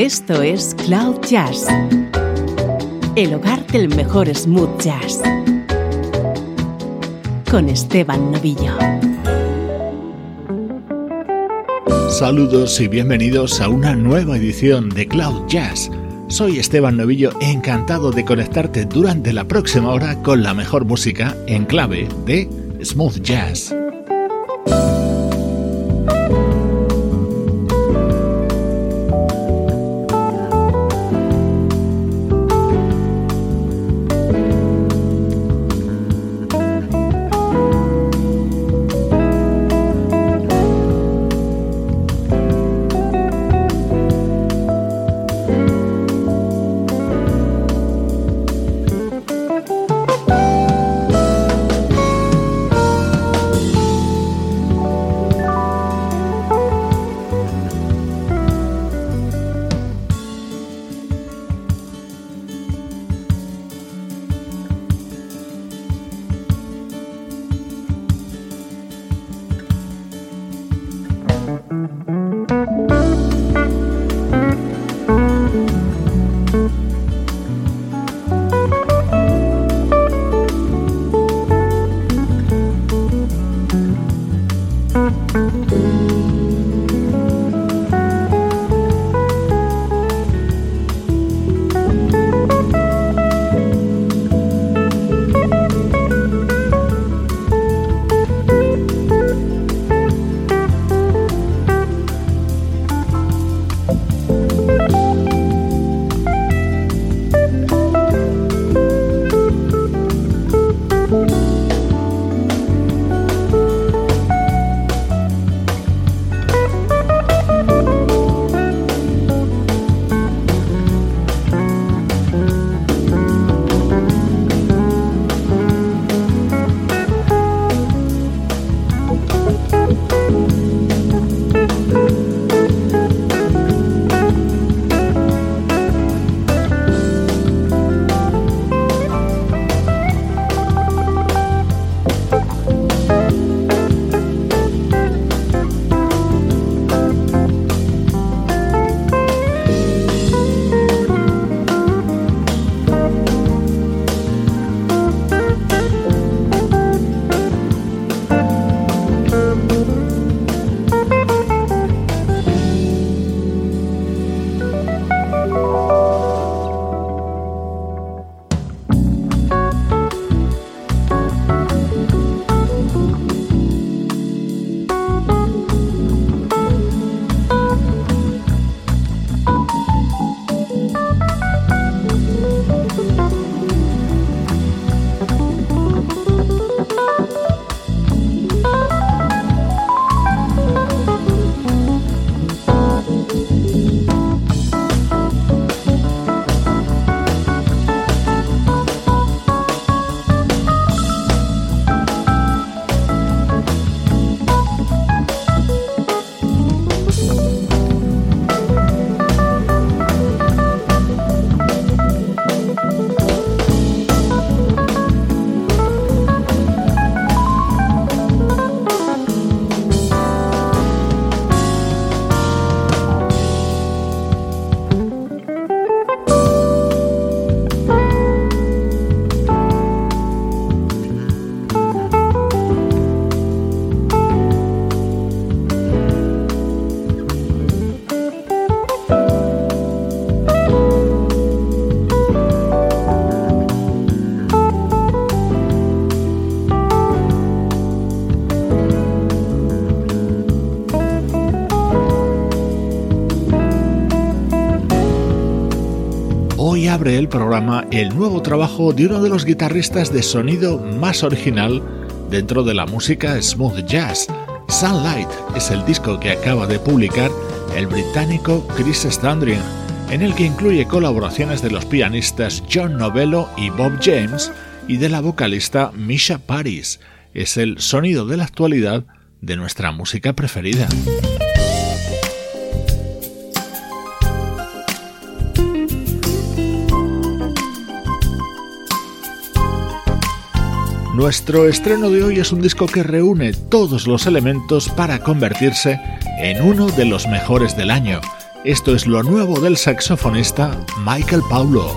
Esto es Cloud Jazz, el hogar del mejor smooth jazz, con Esteban Novillo. Saludos y bienvenidos a una nueva edición de Cloud Jazz. Soy Esteban Novillo, encantado de conectarte durante la próxima hora con la mejor música en clave de smooth jazz. Abre el programa el nuevo trabajo de uno de los guitarristas de sonido más original dentro de la música smooth jazz. Sunlight es el disco que acaba de publicar el británico Chris Standring, en el que incluye colaboraciones de los pianistas John Novello y Bob James y de la vocalista Misha Paris. Es el sonido de la actualidad de nuestra música preferida. Nuestro estreno de hoy es un disco que reúne todos los elementos para convertirse en uno de los mejores del año. Esto es lo nuevo del saxofonista Michael Paulo.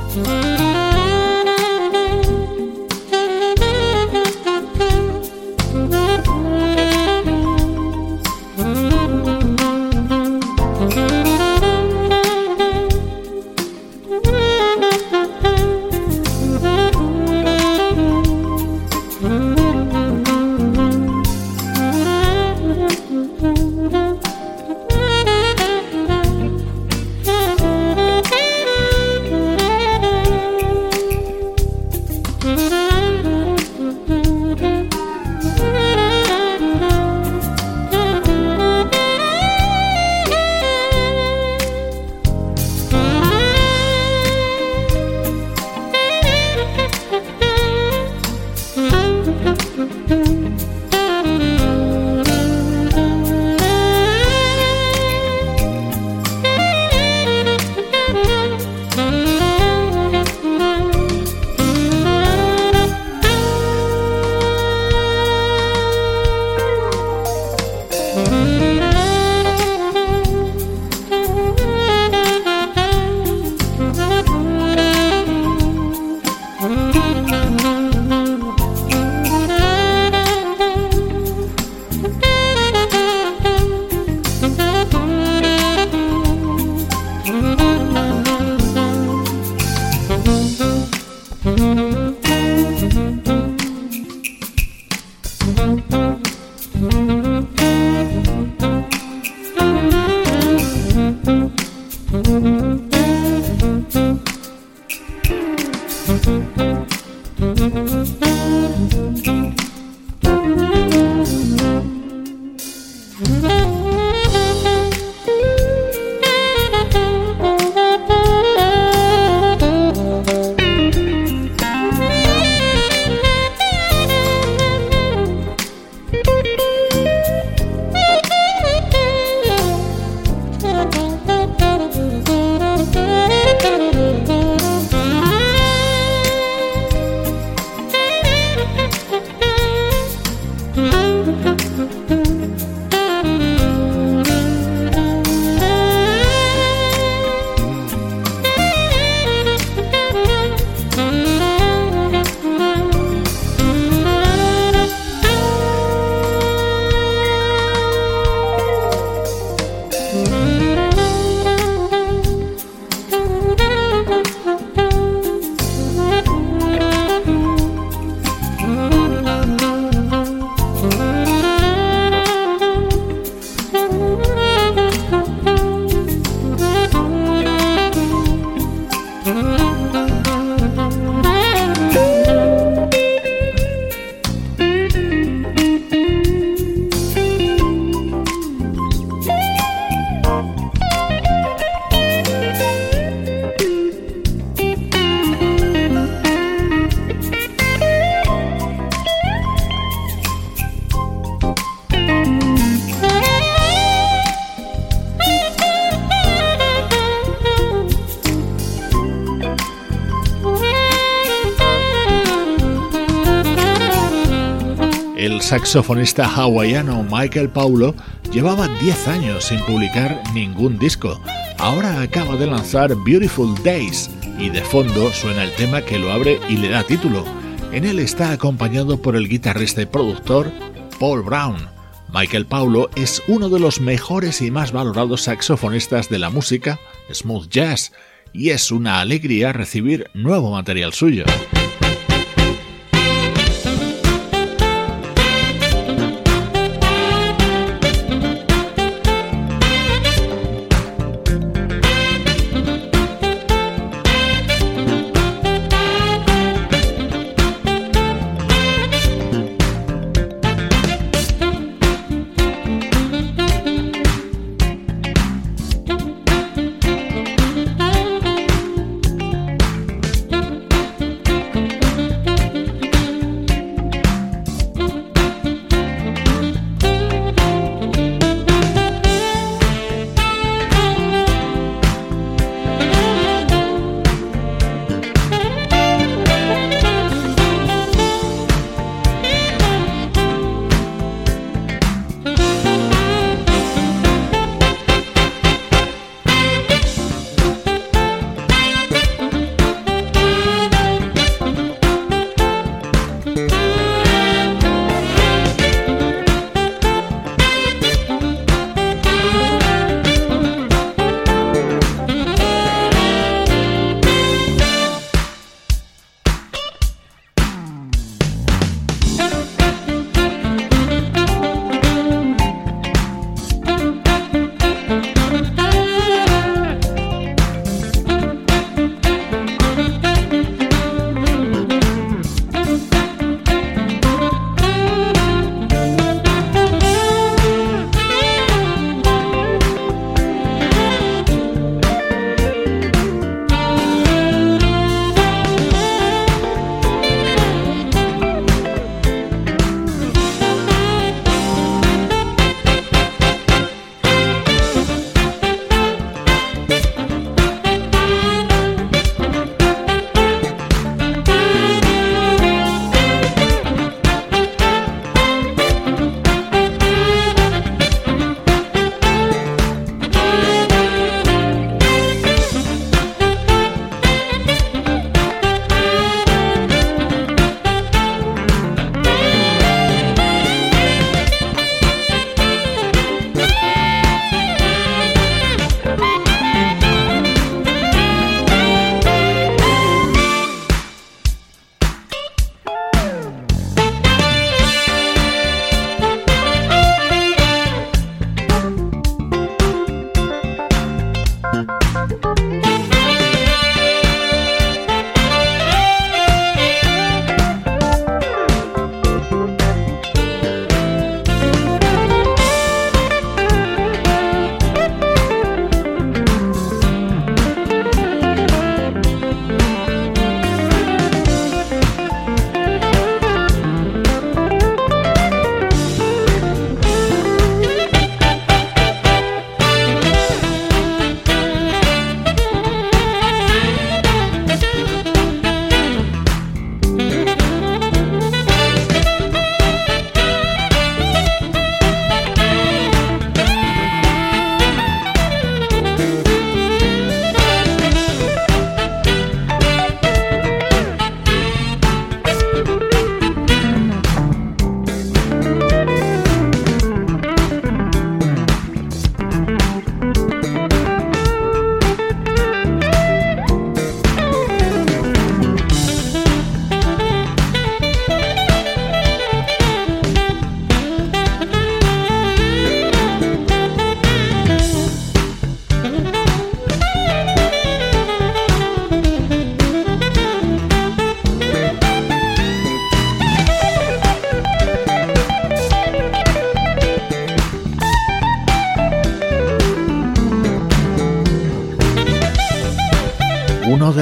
Saxofonista hawaiano Michael Paulo llevaba 10 años sin publicar ningún disco. Ahora acaba de lanzar Beautiful Days y de fondo suena el tema que lo abre y le da título. En él está acompañado por el guitarrista y productor Paul Brown. Michael Paulo es uno de los mejores y más valorados saxofonistas de la música smooth jazz y es una alegría recibir nuevo material suyo.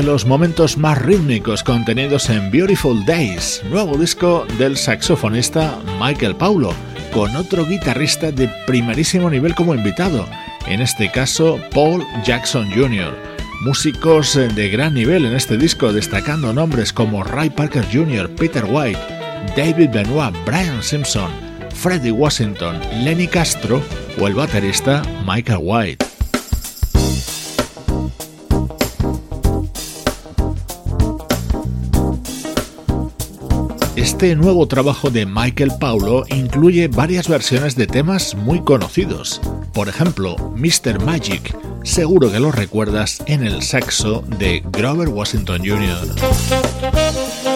De los momentos más rítmicos contenidos en Beautiful Days, nuevo disco del saxofonista Michael Paulo, con otro guitarrista de primerísimo nivel como invitado, en este caso Paul Jackson Jr. Músicos de gran nivel en este disco, destacando nombres como Ray Parker Jr., Peter White, David Benoit, Brian Simpson, Freddie Washington, Lenny Castro o el baterista Michael White. Este nuevo trabajo de Michael Paulo incluye varias versiones de temas muy conocidos. Por ejemplo, Mr. Magic, seguro que lo recuerdas en el saxo de Grover Washington Jr.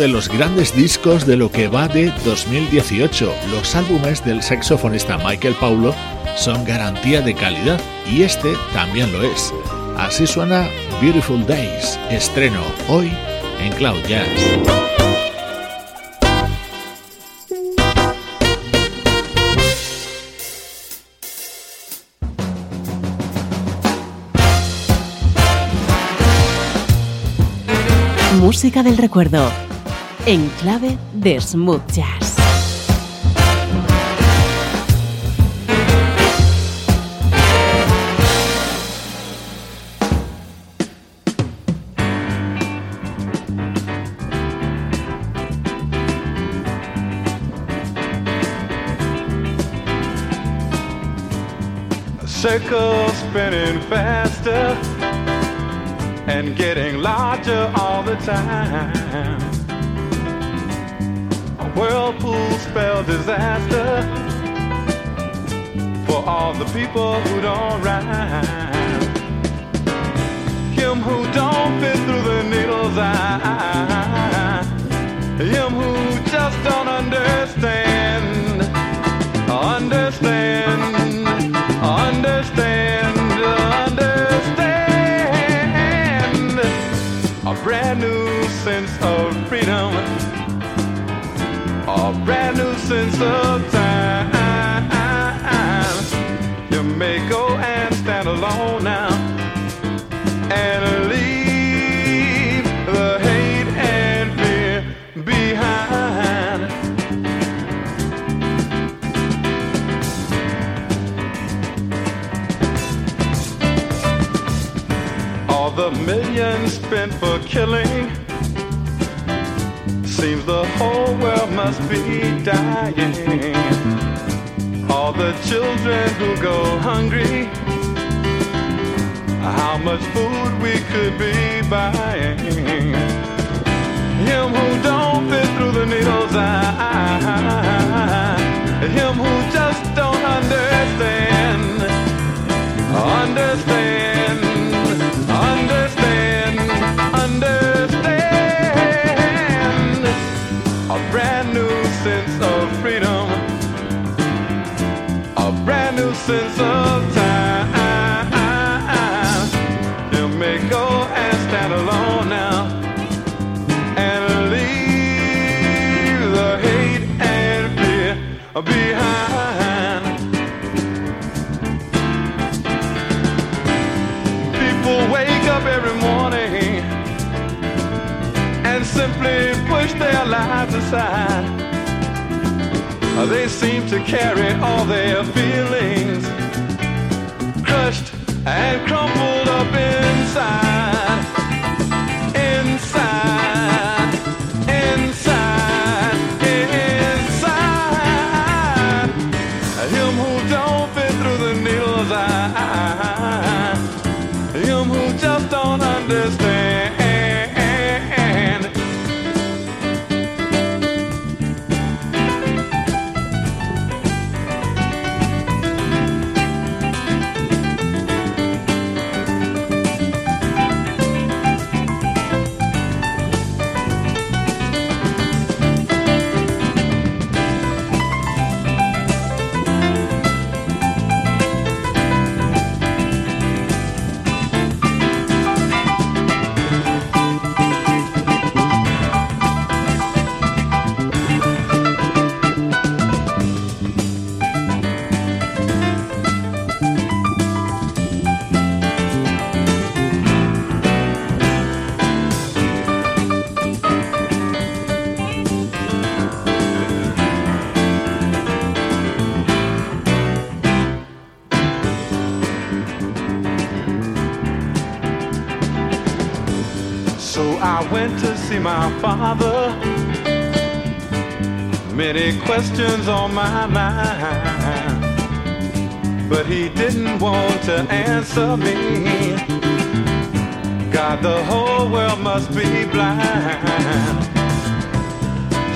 De los grandes discos de lo que va de 2018. Los álbumes del saxofonista Michael Paulo son garantía de calidad y este también lo es. Así suena Beautiful Days, estreno hoy en Cloud Jazz. Música del recuerdo, en clave de smooth jazz. circle spinning faster and getting larger all the time. A whirlpool spell disaster for all the people who don't rhyme. Him who don't fit through the needle's eye. Him who just don't understand. A brand new sense of time. You may go and stand alone now and leave the hate and fear behind. All the millions spent for killing. Seems the whole world must be dying. All the children who go hungry. How much food we could be buying. Him who don't fit through the needle's eye. Him who just don't understand. Understand understand, of time. May go and stand alone now and leave the hate and fear behind. People wake up every morning and simply push their lives aside. They seem to carry all their feelings and crumpled up inside. Inside, my father. Many questions on my mind, but he didn't want to answer me. God, the whole world must be blind.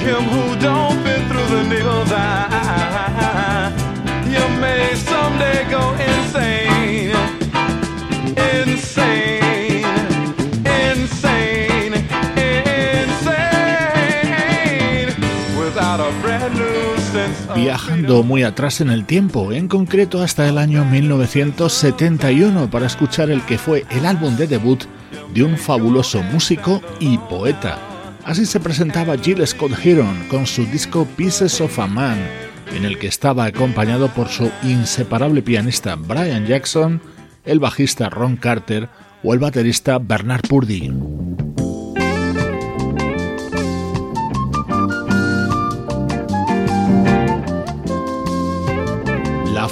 Him who don't fit through the needle's eye, you may someday go insane. insane. Viajando muy atrás en el tiempo, en concreto hasta el año 1971, para escuchar el que fue el álbum de debut de un fabuloso músico y poeta. Así se presentaba Jill Scott Heron con su disco Pieces of a Man, en el que estaba acompañado por su inseparable pianista Brian Jackson, el bajista Ron Carter o el baterista Bernard Purdy.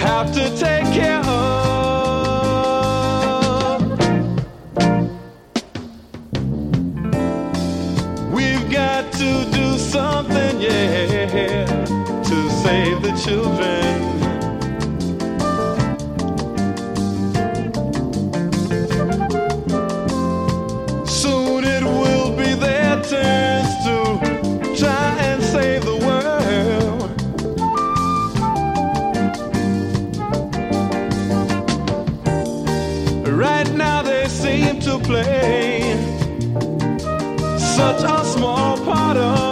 have to take care of. We've got to do something, yeah, to save the children. Small part of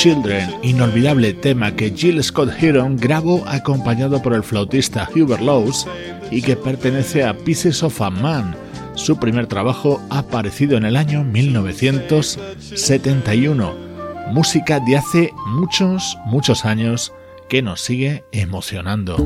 Children, inolvidable tema que Jill Scott Heron grabó acompañado por el flautista Hubert Lowes y que pertenece a Pieces of a Man, su primer trabajo aparecido en el año 1971. Música de hace muchos, muchos años que nos sigue emocionando.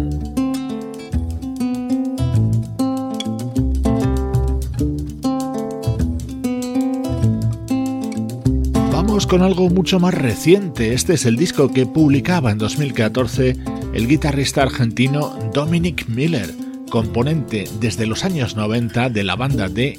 Con algo mucho más reciente. Este es el disco que publicaba en 2014 el guitarrista argentino Dominic Miller, componente desde los años 90 de la banda de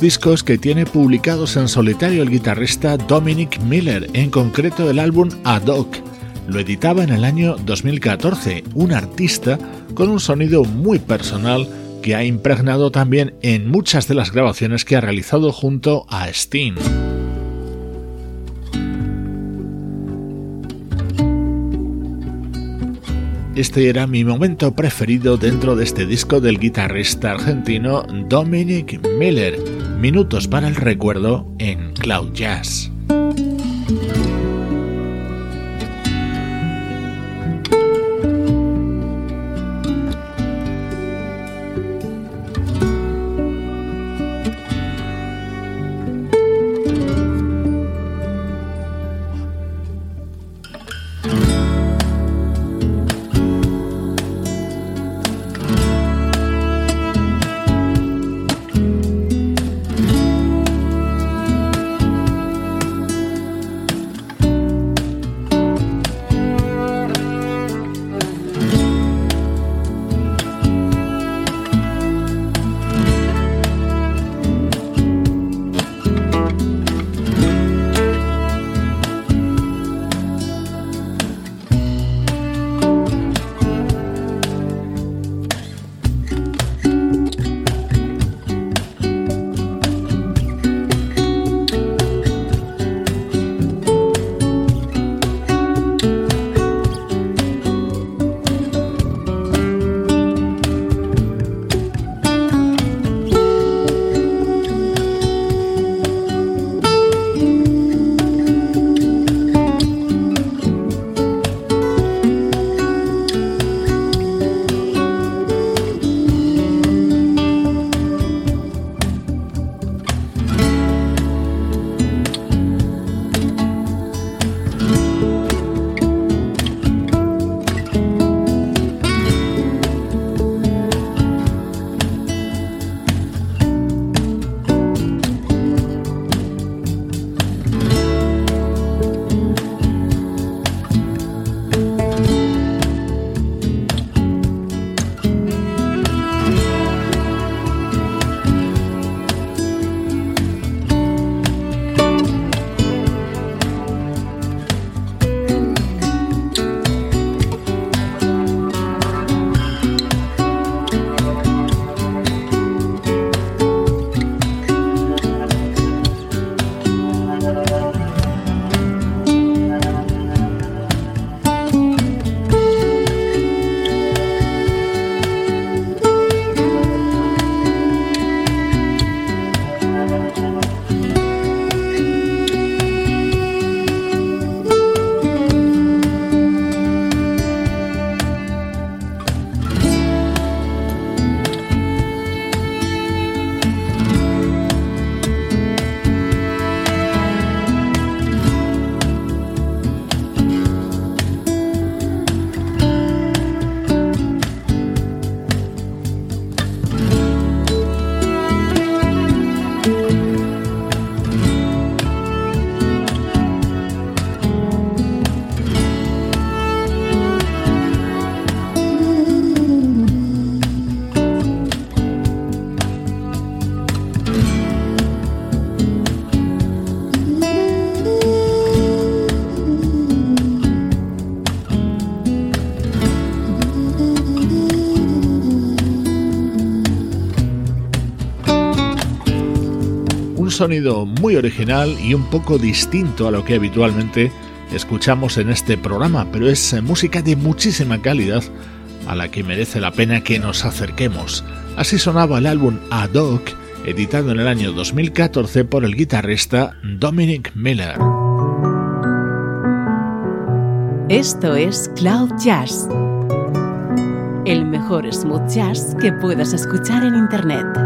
Discos que tiene publicados en solitario el guitarrista Dominic Miller, en concreto el álbum Ad hoc. Lo editaba en el año 2014, un artista con un sonido muy personal que ha impregnado también en muchas de las grabaciones que ha realizado junto a Steen. Este era mi momento preferido dentro de este disco del guitarrista argentino Dominic Miller Minutos para el recuerdo en Cloud Jazz. Sonido muy original y un poco distinto a lo que habitualmente escuchamos en este programa, pero es música de muchísima calidad a la que merece la pena que nos acerquemos. Así sonaba el álbum Ad hoc, editado en el año 2014 por el guitarrista Dominic Miller. Esto es Cloud Jazz, el mejor smooth jazz que puedas escuchar en Internet.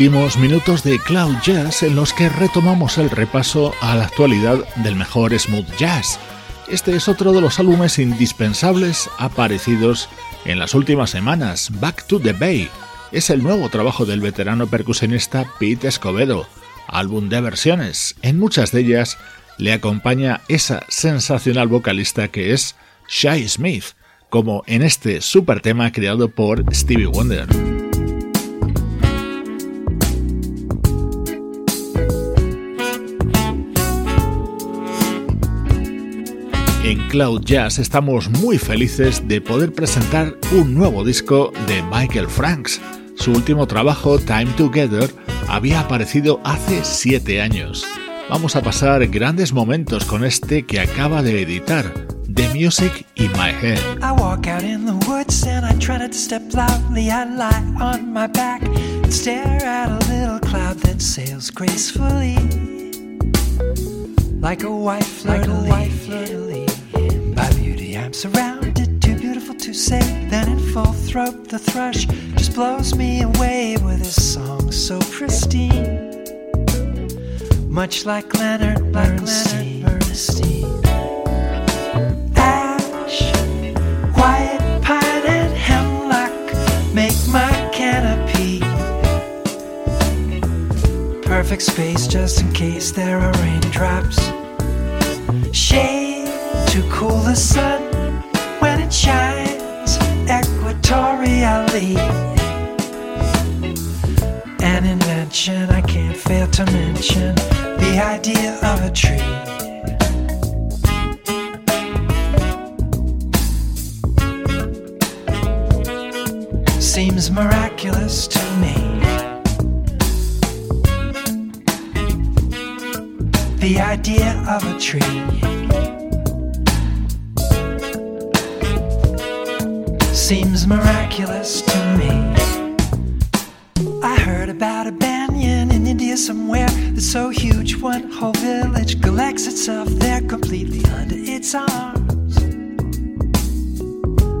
Últimos minutos de Cloud Jazz en los que retomamos el repaso a la actualidad del mejor smooth jazz. Este es otro de los álbumes indispensables aparecidos en las últimas semanas, Back to the Bay. Es el nuevo trabajo del veterano percusionista Pete Escobedo, álbum de versiones. En muchas de ellas le acompaña esa sensacional vocalista que es Shai Smith, como en este super tema creado por Stevie Wonder. En Cloud Jazz estamos muy felices de poder presentar un nuevo disco de Michael Franks. Su último trabajo, Time Together, había aparecido hace siete años. Vamos a pasar grandes momentos con este que acaba de editar, The Music in My Head. I walk out in the woods and I try not to step loudly. I lie on my back and stare at a little cloud that sails gracefully. Like a white fleur de lis. I'm surrounded, too beautiful to say. Then in full throat the thrush just blows me away with his song so pristine. Much like Leonard Bernstein. Leonard Bernstein. Ash, quiet pine and hemlock make my canopy. Perfect space just in case there are raindrops. Shade to cool the sun An invention I can't fail to mention the idea of a tree. Seems miraculous to me. The idea of a tree. Seems miraculous its arms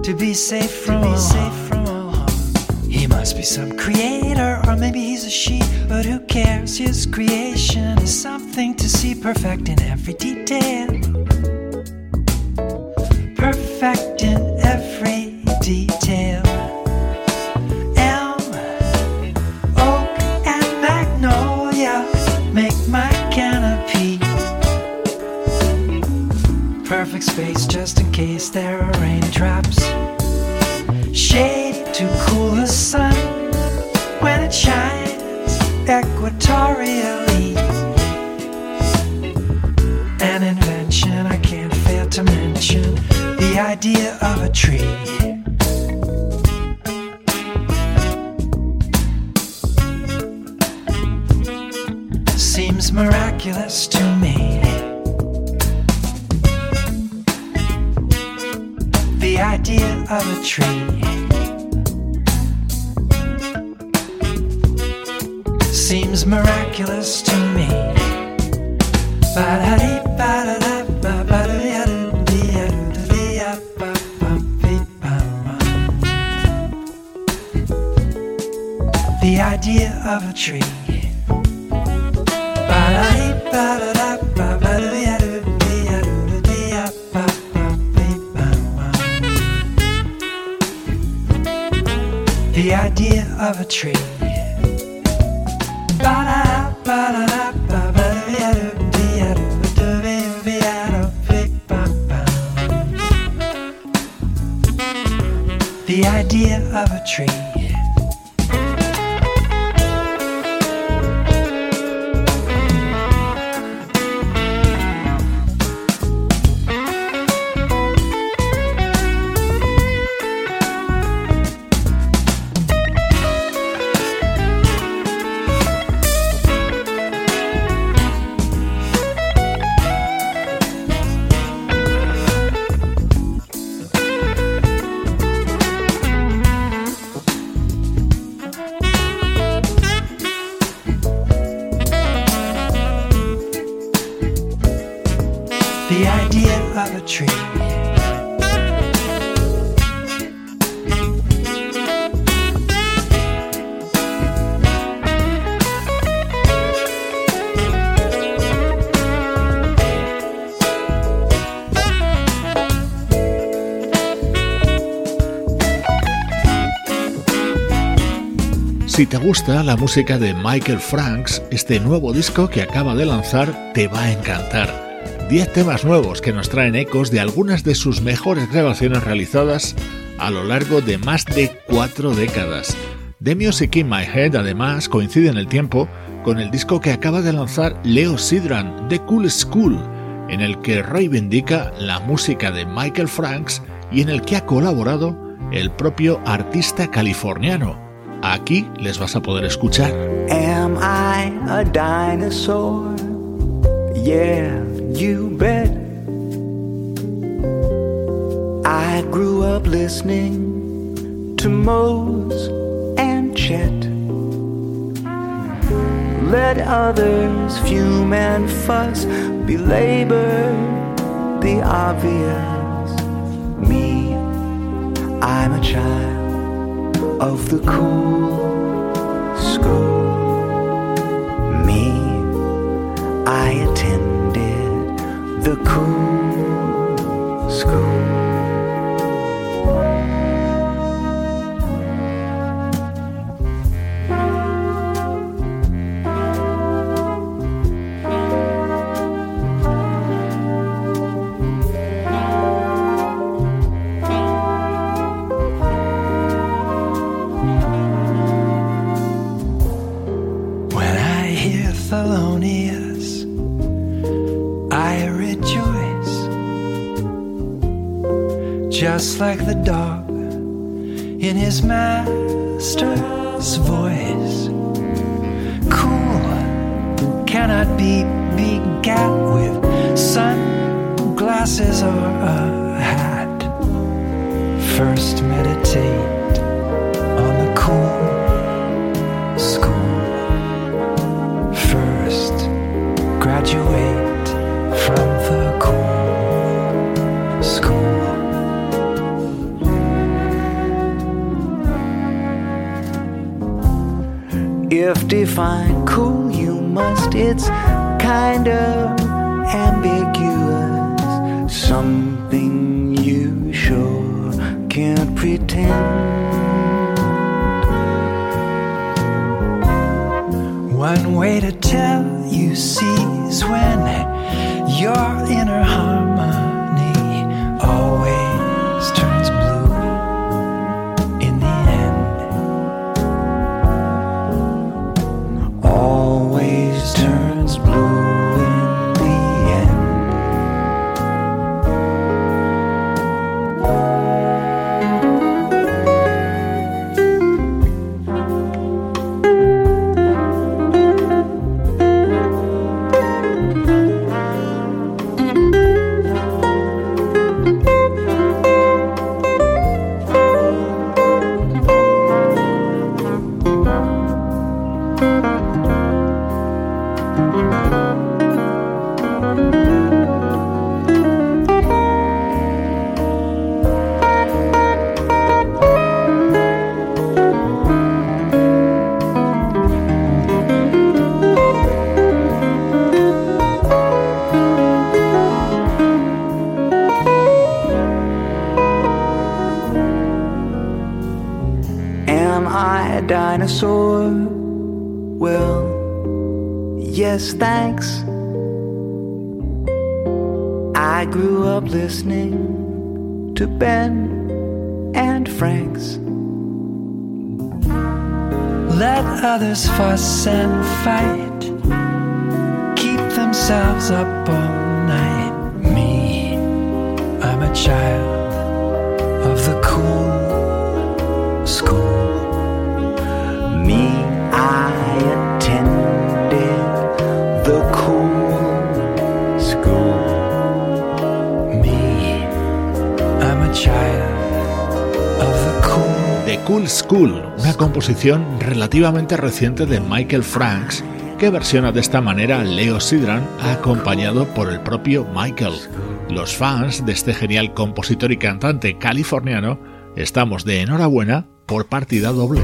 to be safe from all safe from all harm. He must be some creator, or maybe he's a she, but who cares? His creation is something to see perfect in every Seems miraculous to me. The idea of a tree. Te gusta la música de Michael Franks, este nuevo disco que acaba de lanzar te va a encantar. Diez temas nuevos que nos traen ecos de algunas de sus mejores grabaciones realizadas a lo largo de más de cuatro décadas. The Music in My Head además coincide en el tiempo con el disco que acaba de lanzar Leo Sidran, The Cool School, en el que reivindica la música de Michael Franks y en el que ha colaborado el propio artista californiano. Aquí les vas a poder escuchar. Am I a dinosaur? Yeah, you bet. I grew up listening to Mose and Chet. Let others fume and fuss, belabor the obvious. Me, I'm a child of the cool school. Me, I attended the cool just like the dog in his master's voice. Cool cannot be begat with sunglasses or a hat. First, meditate must. It's kind of ambiguous. Something you sure can't pretend. One way to tell you see is when your inner harmony Well, yes, thanks. I grew up listening to Ben and Franks. Let others fuss and fight, keep themselves up all night. Me, I'm a child of the cool school. Me, cool. School, una composición relativamente reciente de Michael Franks que versiona de esta manera Leo Sidran acompañado por el propio Michael. Los fans de este genial compositor y cantante californiano estamos de enhorabuena por partida doble.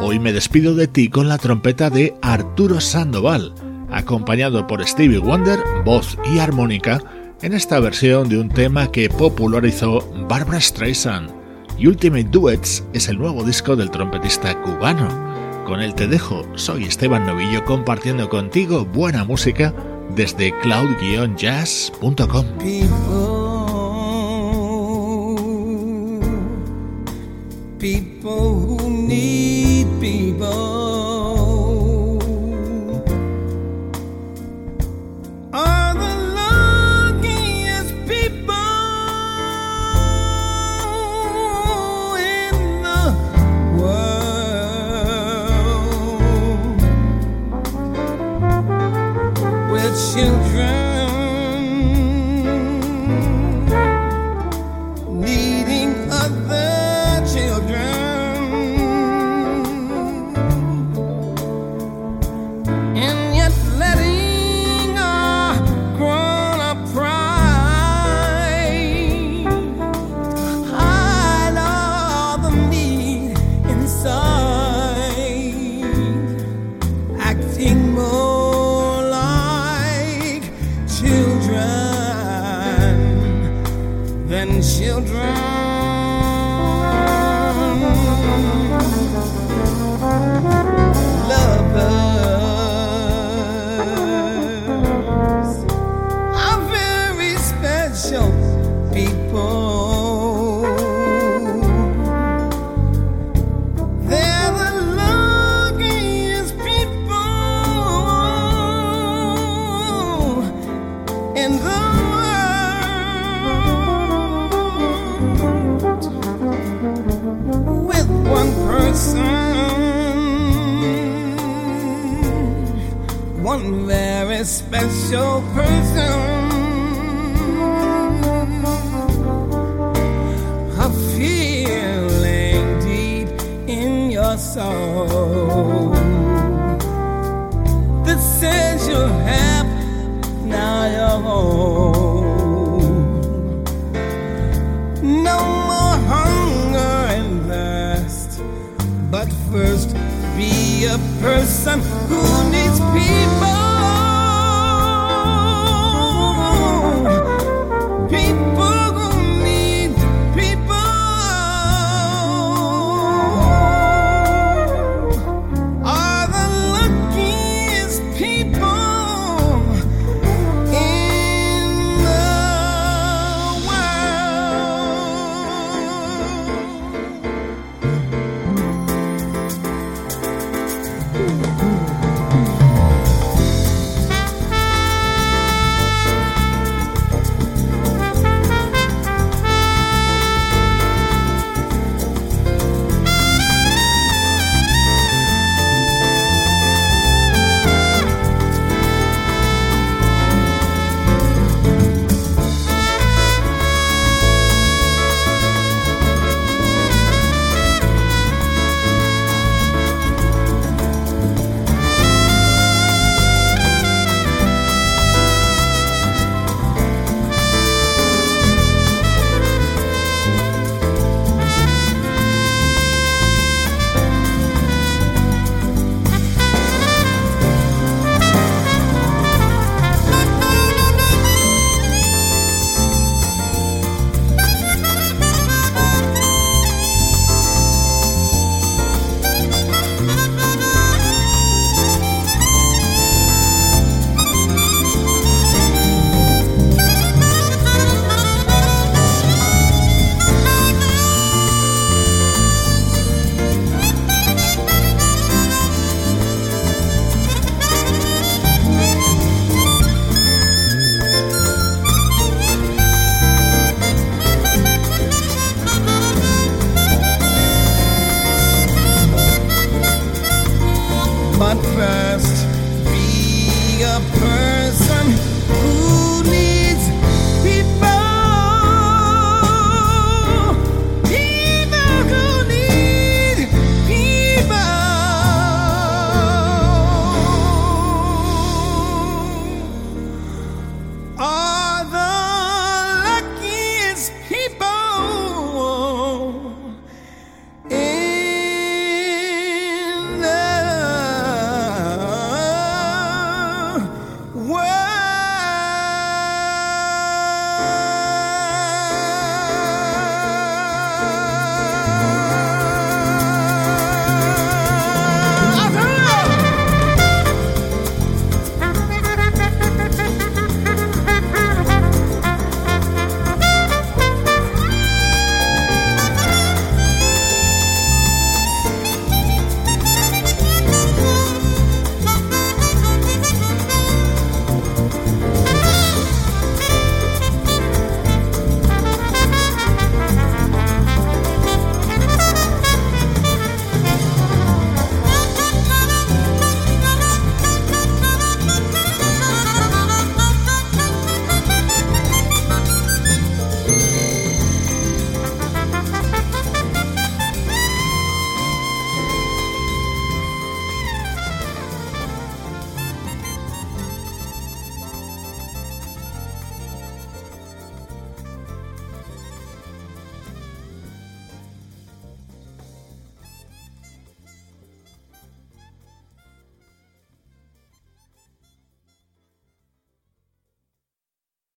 Hoy me despido de ti con la trompeta de Arturo Sandoval, acompañado por Stevie Wonder, voz y armónica, en esta versión de un tema que popularizó Barbara Streisand, Ultimate Duets es el nuevo disco del trompetista cubano. Con el te dejo, soy Esteban Novillo compartiendo contigo buena música desde cloud-jazz.com. the children. But first, be a person.